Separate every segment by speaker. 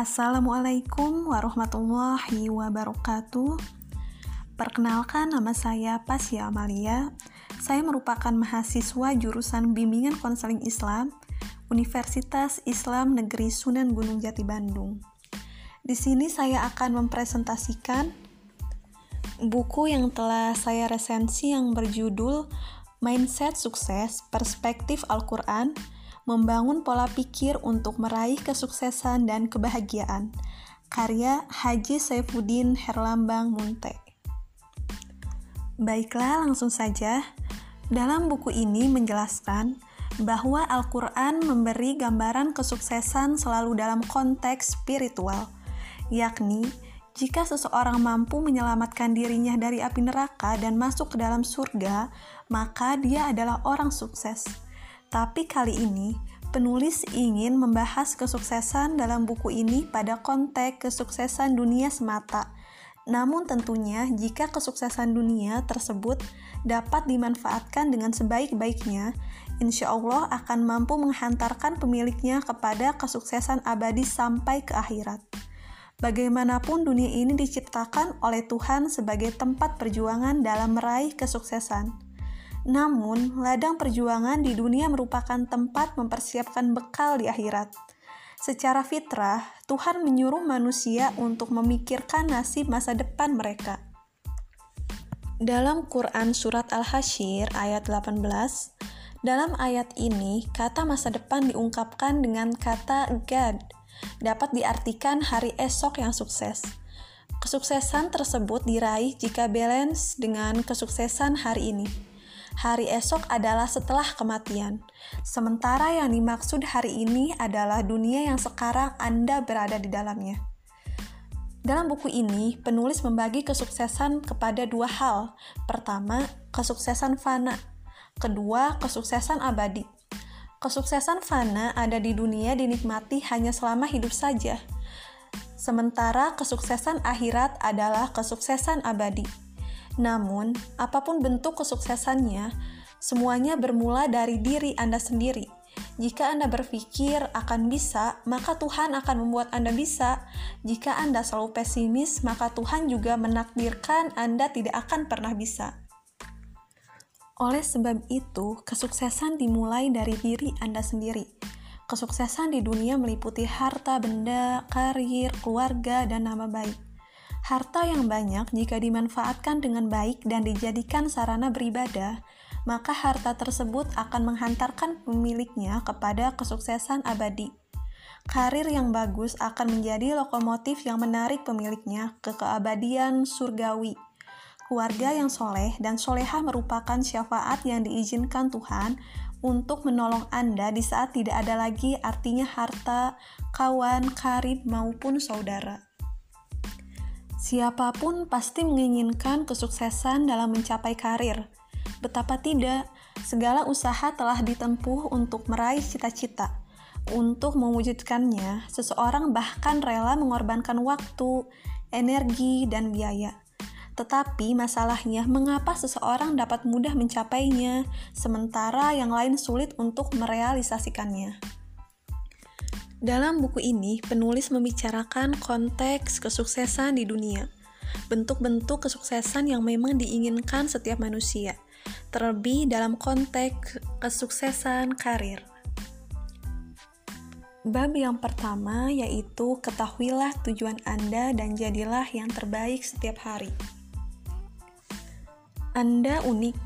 Speaker 1: Assalamualaikum warahmatullahi wabarakatuh. Perkenalkan nama saya Pasya Amalia. Saya merupakan mahasiswa jurusan Bimbingan Konseling Islam Universitas Islam Negeri Sunan Gunung Jati Bandung. Di sini saya akan mempresentasikan buku yang telah saya resensi yang berjudul Mindset Sukses Perspektif Al-Qur'an Membangun Pola Pikir untuk Meraih Kesuksesan dan Kebahagiaan. Karya Haji Saifuddin Herlambang Munte. Baiklah, langsung saja. Dalam buku ini menjelaskan bahwa Al-Quran memberi gambaran kesuksesan selalu dalam konteks spiritual, yakni jika seseorang mampu menyelamatkan dirinya dari api neraka dan masuk ke dalam surga, maka dia adalah orang sukses. Tapi kali ini, penulis ingin membahas kesuksesan dalam buku ini pada konteks kesuksesan dunia semata. Namun tentunya jika kesuksesan dunia tersebut dapat dimanfaatkan dengan sebaik-baiknya, insya Allah akan mampu menghantarkan pemiliknya kepada kesuksesan abadi sampai ke akhirat. Bagaimanapun dunia ini diciptakan oleh Tuhan sebagai tempat perjuangan dalam meraih kesuksesan. Namun, ladang perjuangan di dunia merupakan tempat mempersiapkan bekal di akhirat. Secara fitrah, Tuhan menyuruh manusia untuk memikirkan nasib masa depan mereka. Dalam Quran Surat Al-Hashir ayat 18, dalam ayat ini kata masa depan diungkapkan dengan kata God dapat diartikan hari esok yang sukses. Kesuksesan tersebut diraih jika balance dengan kesuksesan hari ini. Hari esok adalah setelah kematian, sementara yang dimaksud hari ini adalah dunia yang sekarang Anda berada di dalamnya. Dalam buku ini, penulis membagi kesuksesan kepada dua hal. Pertama, kesuksesan fana. Kedua, kesuksesan abadi. Kesuksesan fana ada di dunia dinikmati hanya selama hidup saja. Sementara kesuksesan akhirat adalah kesuksesan abadi. Namun, apa pun bentuk kesuksesannya, semuanya bermula dari diri Anda sendiri. Jika Anda berpikir akan bisa, maka Tuhan akan membuat Anda bisa. Jika Anda selalu pesimis, maka Tuhan juga menakdirkan Anda tidak akan pernah bisa. Oleh sebab itu, kesuksesan dimulai dari diri Anda sendiri. Kesuksesan di dunia meliputi harta, benda, karir, keluarga, dan nama baik. Harta yang banyak jika dimanfaatkan dengan baik dan dijadikan sarana beribadah, maka harta tersebut akan menghantarkan pemiliknya kepada kesuksesan abadi. Karir yang bagus akan menjadi lokomotif yang menarik pemiliknya ke keabadian surgawi. Keluarga yang soleh dan soleha merupakan syafaat yang diizinkan Tuhan untuk menolong Anda di saat tidak ada lagi artinya harta, kawan, karib, maupun saudara. Siapa pun pasti menginginkan kesuksesan dalam mencapai karir. Betapa tidak, segala usaha telah ditempuh untuk meraih cita-cita. Untuk mewujudkannya, seseorang bahkan rela mengorbankan waktu, energi, dan biaya. Tetapi masalahnya, mengapa seseorang dapat mudah mencapainya, sementara yang lain sulit untuk merealisasikannya? Dalam buku ini, penulis membicarakan konteks kesuksesan di dunia, bentuk-bentuk kesuksesan yang memang diinginkan setiap manusia, terlebih dalam konteks kesuksesan karir. Bab yang pertama yaitu ketahuilah tujuan Anda dan jadilah yang terbaik setiap hari. Anda unik.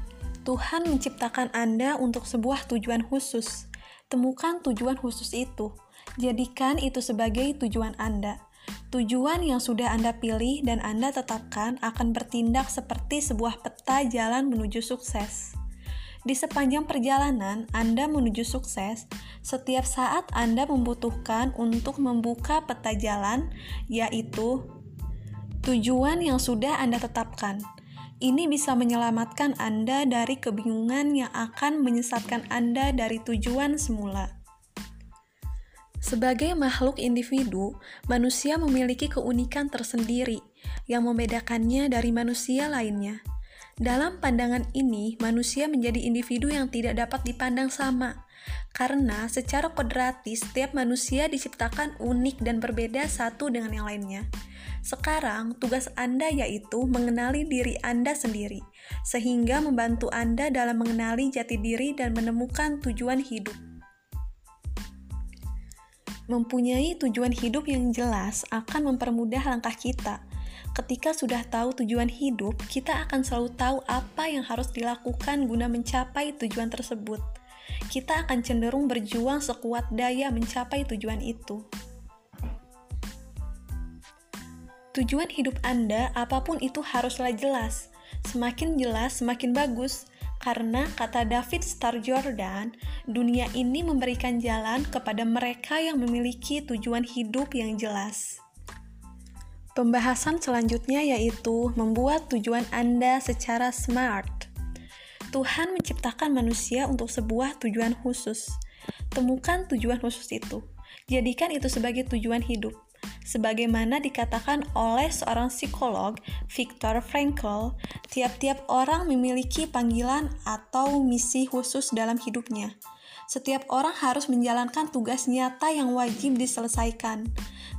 Speaker 1: Tuhan menciptakan Anda untuk sebuah tujuan khusus. Temukan tujuan khusus itu. Jadikan itu sebagai tujuan Anda. Tujuan yang sudah Anda pilih dan Anda tetapkan akan bertindak seperti sebuah peta jalan menuju sukses. Di sepanjang perjalanan Anda menuju sukses, setiap saat Anda membutuhkan untuk membuka peta jalan, yaitu tujuan yang sudah Anda tetapkan. Ini bisa menyelamatkan Anda dari kebingungan yang akan menyesatkan Anda dari tujuan semula. Sebagai makhluk individu, manusia memiliki keunikan tersendiri yang membedakannya dari manusia lainnya. Dalam pandangan ini, manusia menjadi individu yang tidak dapat dipandang sama, karena secara kodratis setiap manusia diciptakan unik dan berbeda satu dengan yang lainnya. Sekarang, tugas Anda yaitu mengenali diri Anda sendiri, sehingga membantu Anda dalam mengenali jati diri dan menemukan tujuan hidup. Mempunyai tujuan hidup yang jelas akan mempermudah langkah kita Ketika sudah tahu tujuan hidup, kita akan selalu tahu apa yang harus dilakukan guna mencapai tujuan tersebut. Kita akan cenderung berjuang sekuat daya mencapai tujuan itu. Tujuan hidup Anda, apa pun itu, haruslah jelas. Semakin jelas, semakin bagus, karena kata David Star Jordan, dunia ini memberikan jalan kepada mereka yang memiliki tujuan hidup yang jelas. Pembahasan selanjutnya yaitu membuat tujuan Anda secara smart. Tuhan menciptakan manusia untuk sebuah tujuan khusus. Temukan tujuan khusus itu. Jadikan itu sebagai tujuan hidup. Sebagaimana dikatakan oleh seorang psikolog, Viktor Frankl, tiap-tiap orang memiliki panggilan atau misi khusus dalam hidupnya. Setiap orang harus menjalankan tugas nyata yang wajib diselesaikan.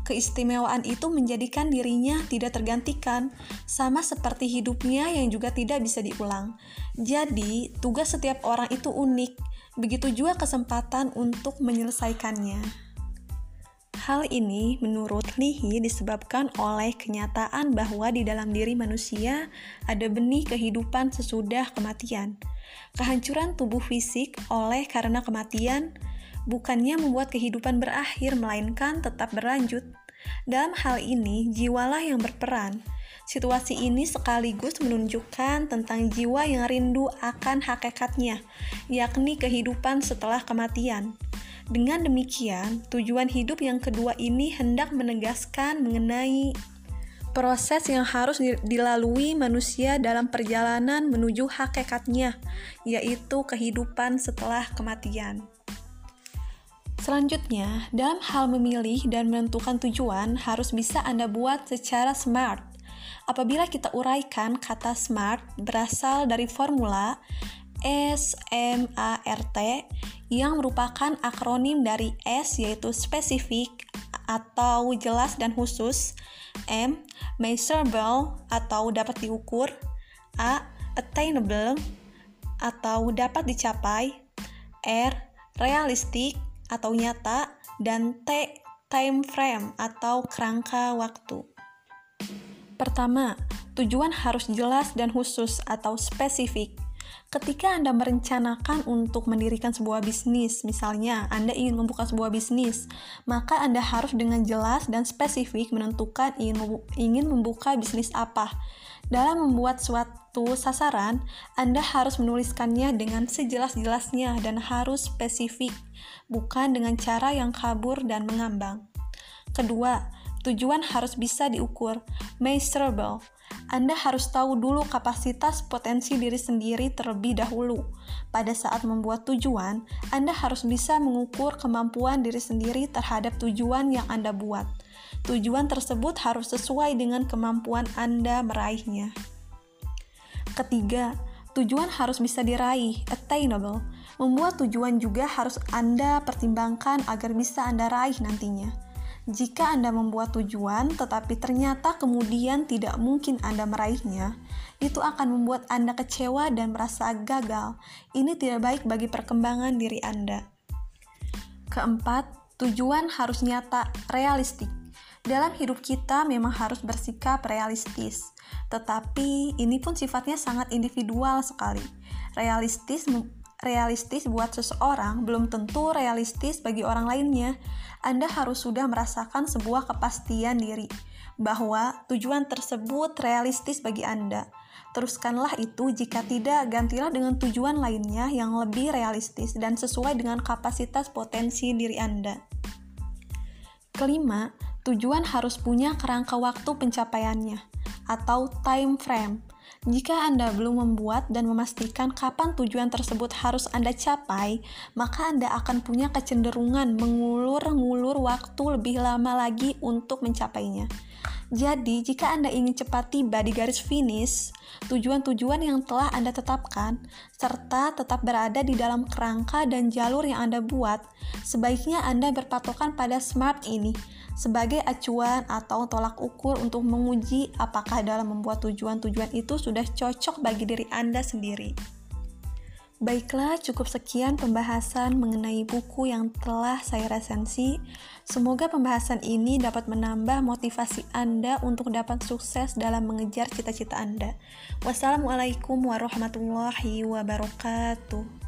Speaker 1: Keistimewaan itu menjadikan dirinya tidak tergantikan, sama seperti hidupnya yang juga tidak bisa diulang. Jadi, tugas setiap orang itu unik, begitu juga kesempatan untuk menyelesaikannya. Hal ini menurut Lihi disebabkan oleh kenyataan bahwa di dalam diri manusia ada benih kehidupan sesudah kematian. Kehancuran tubuh fisik oleh karena kematian bukannya membuat kehidupan berakhir, melainkan tetap berlanjut. Dalam hal ini, jiwalah yang berperan. Situasi ini sekaligus menunjukkan tentang jiwa yang rindu akan hakikatnya, yakni kehidupan setelah kematian. Dengan demikian, tujuan hidup yang kedua ini hendak menegaskan mengenai proses yang harus dilalui manusia dalam perjalanan menuju hakikatnya, yaitu kehidupan setelah kematian. Selanjutnya, dalam hal memilih dan menentukan tujuan harus bisa Anda buat secara smart. Apabila kita uraikan kata smart berasal dari formula SMART yang merupakan akronim dari S yaitu spesifik atau jelas dan khusus, M measurable atau dapat diukur, A attainable atau dapat dicapai, R realistik atau nyata, dan T time frame atau kerangka waktu. Pertama, tujuan harus jelas dan khusus atau spesifik. Ketika Anda merencanakan untuk mendirikan sebuah bisnis, misalnya Anda ingin membuka sebuah bisnis, maka Anda harus dengan jelas dan spesifik menentukan ingin membuka bisnis apa. Dalam membuat suatu sasaran, Anda harus menuliskannya dengan sejelas-jelasnya dan harus spesifik, bukan dengan cara yang kabur dan mengambang. Kedua, tujuan harus bisa diukur, measurable anda harus tahu dulu kapasitas potensi diri sendiri terlebih dahulu. Pada saat membuat tujuan, Anda harus bisa mengukur kemampuan diri sendiri terhadap tujuan yang Anda buat. Tujuan tersebut harus sesuai dengan kemampuan Anda meraihnya. Ketiga, tujuan harus bisa diraih, attainable. Membuat tujuan juga harus Anda pertimbangkan agar bisa Anda raih nantinya. Jika Anda membuat tujuan tetapi ternyata kemudian tidak mungkin Anda meraihnya, itu akan membuat Anda kecewa dan merasa gagal. Ini tidak baik bagi perkembangan diri Anda. Keempat, tujuan harus nyata, realistik. Dalam hidup kita memang harus bersikap realistis, tetapi ini pun sifatnya sangat individual sekali. Realistis realistis buat seseorang belum tentu realistis bagi orang lainnya. Anda harus sudah merasakan sebuah kepastian diri bahwa tujuan tersebut realistis bagi Anda. Teruskanlah itu, jika tidak, gantilah dengan tujuan lainnya yang lebih realistis dan sesuai dengan kapasitas potensi diri Anda. Kelima, tujuan harus punya kerangka waktu pencapaiannya atau time frame. Jika Anda belum membuat dan memastikan kapan tujuan tersebut harus Anda capai, maka Anda akan punya kecenderungan mengulur-ngulur waktu lebih lama lagi untuk mencapainya. Jadi, jika Anda ingin cepat tiba di garis finish, tujuan-tujuan yang telah Anda tetapkan, serta tetap berada di dalam kerangka dan jalur yang Anda buat, sebaiknya Anda berpatokan pada SMART ini sebagai acuan atau tolak ukur untuk menguji apakah dalam membuat tujuan-tujuan itu sudah cocok bagi diri Anda sendiri. Baiklah, cukup sekian pembahasan mengenai buku yang telah saya resensi. Semoga pembahasan ini dapat menambah motivasi Anda untuk dapat sukses dalam mengejar cita-cita Anda. Wassalamualaikum warahmatullahi wabarakatuh.